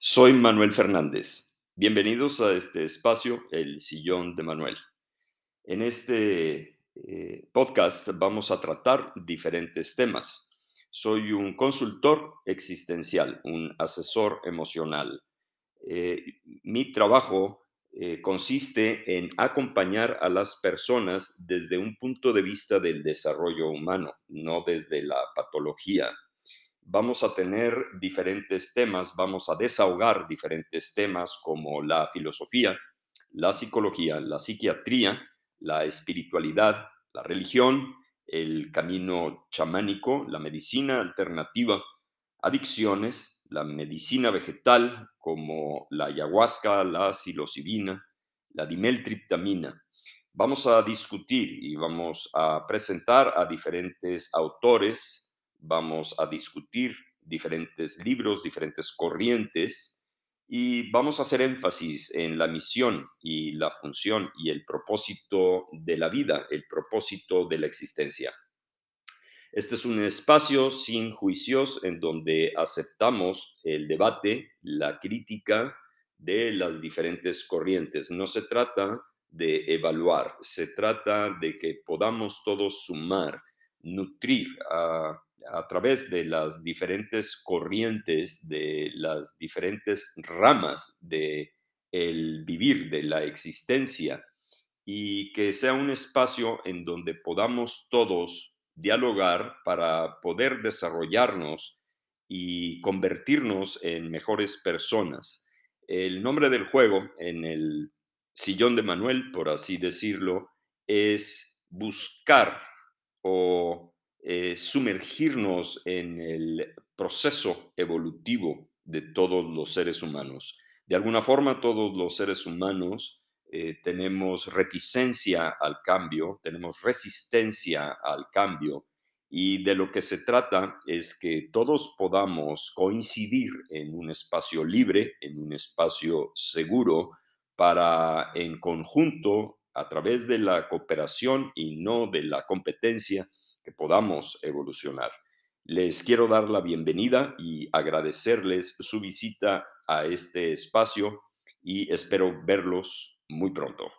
Soy Manuel Fernández. Bienvenidos a este espacio, El Sillón de Manuel. En este eh, podcast vamos a tratar diferentes temas. Soy un consultor existencial, un asesor emocional. Eh, mi trabajo eh, consiste en acompañar a las personas desde un punto de vista del desarrollo humano, no desde la patología vamos a tener diferentes temas, vamos a desahogar diferentes temas como la filosofía, la psicología, la psiquiatría, la espiritualidad, la religión, el camino chamánico, la medicina alternativa, adicciones, la medicina vegetal como la ayahuasca, la psilocibina, la dimeltriptamina. Vamos a discutir y vamos a presentar a diferentes autores, vamos a discutir diferentes libros, diferentes corrientes y vamos a hacer énfasis en la misión y la función y el propósito de la vida, el propósito de la existencia. Este es un espacio sin juicios en donde aceptamos el debate, la crítica de las diferentes corrientes. No se trata de evaluar, se trata de que podamos todos sumar, nutrir a a través de las diferentes corrientes, de las diferentes ramas de el vivir, de la existencia, y que sea un espacio en donde podamos todos dialogar para poder desarrollarnos y convertirnos en mejores personas. El nombre del juego en el sillón de Manuel, por así decirlo, es buscar o eh, sumergirnos en el proceso evolutivo de todos los seres humanos. De alguna forma, todos los seres humanos eh, tenemos reticencia al cambio, tenemos resistencia al cambio, y de lo que se trata es que todos podamos coincidir en un espacio libre, en un espacio seguro, para en conjunto, a través de la cooperación y no de la competencia, podamos evolucionar. Les quiero dar la bienvenida y agradecerles su visita a este espacio y espero verlos muy pronto.